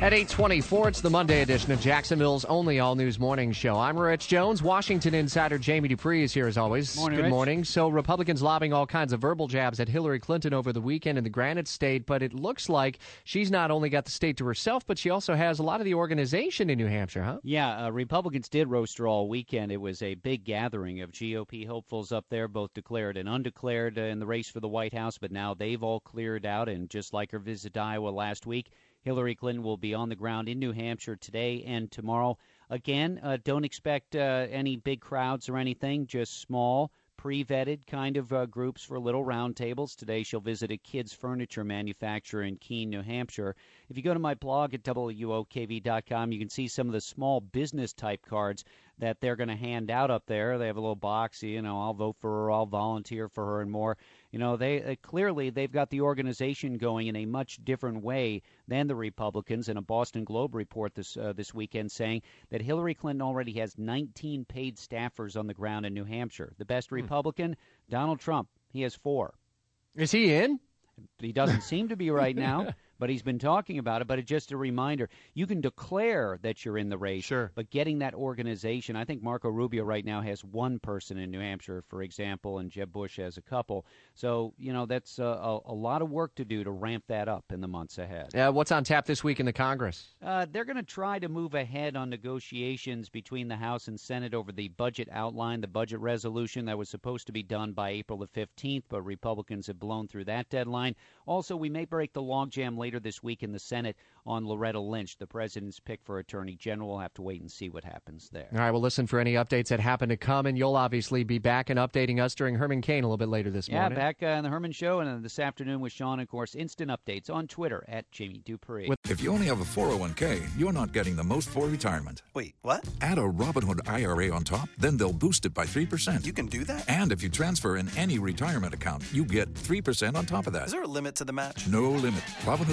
At 824, it's the Monday edition of Jacksonville's only all-news morning show. I'm Rich Jones. Washington insider Jamie Dupree is here as always. Morning, Good Rich. morning. So Republicans lobbing all kinds of verbal jabs at Hillary Clinton over the weekend in the Granite State, but it looks like she's not only got the state to herself, but she also has a lot of the organization in New Hampshire, huh? Yeah, uh, Republicans did roast her all weekend. It was a big gathering of GOP hopefuls up there, both declared and undeclared uh, in the race for the White House, but now they've all cleared out. And just like her visit to Iowa last week, Hillary Clinton will be on the ground in New Hampshire today and tomorrow. Again, uh, don't expect uh, any big crowds or anything, just small, pre vetted kind of uh, groups for little roundtables. Today, she'll visit a kids' furniture manufacturer in Keene, New Hampshire. If you go to my blog at WOKV.com, you can see some of the small business type cards that they're going to hand out up there. They have a little box, you know, I'll vote for her, I'll volunteer for her, and more. You know, they uh, clearly they've got the organization going in a much different way than the Republicans. In a Boston Globe report this uh, this weekend saying that Hillary Clinton already has 19 paid staffers on the ground in New Hampshire. The best Republican, Donald Trump, he has four. Is he in? He doesn't seem to be right now, but he's been talking about it. But it's just a reminder: you can declare that you're in the race, Sure. but getting that organization. I think Marco Rubio right now has one person in New Hampshire, for example, and Jeb Bush has a couple. So you know that's a, a, a lot of work to do to ramp that up in the months ahead. Uh, what's on tap this week in the Congress? Uh, they're going to try to move ahead on negotiations between the House and Senate over the budget outline, the budget resolution that was supposed to be done by April the 15th, but Republicans have blown through that deadline. Also, we may break the logjam later this week in the Senate on Loretta Lynch, the president's pick for Attorney General. We'll have to wait and see what happens there. All right, well, listen for any updates that happen to come, and you'll obviously be back and updating us during Herman Cain a little bit later this Yeah, morning. back uh, on the Herman Show and then this afternoon with Sean, of course, instant updates on Twitter at Jamie Dupree. If you only have a 401k, you're not getting the most for retirement. Wait, what? Add a Robinhood IRA on top, then they'll boost it by 3%. You can do that? and if you transfer in any retirement account, you get 3% on top of that. Is there a limit to the match? No limit.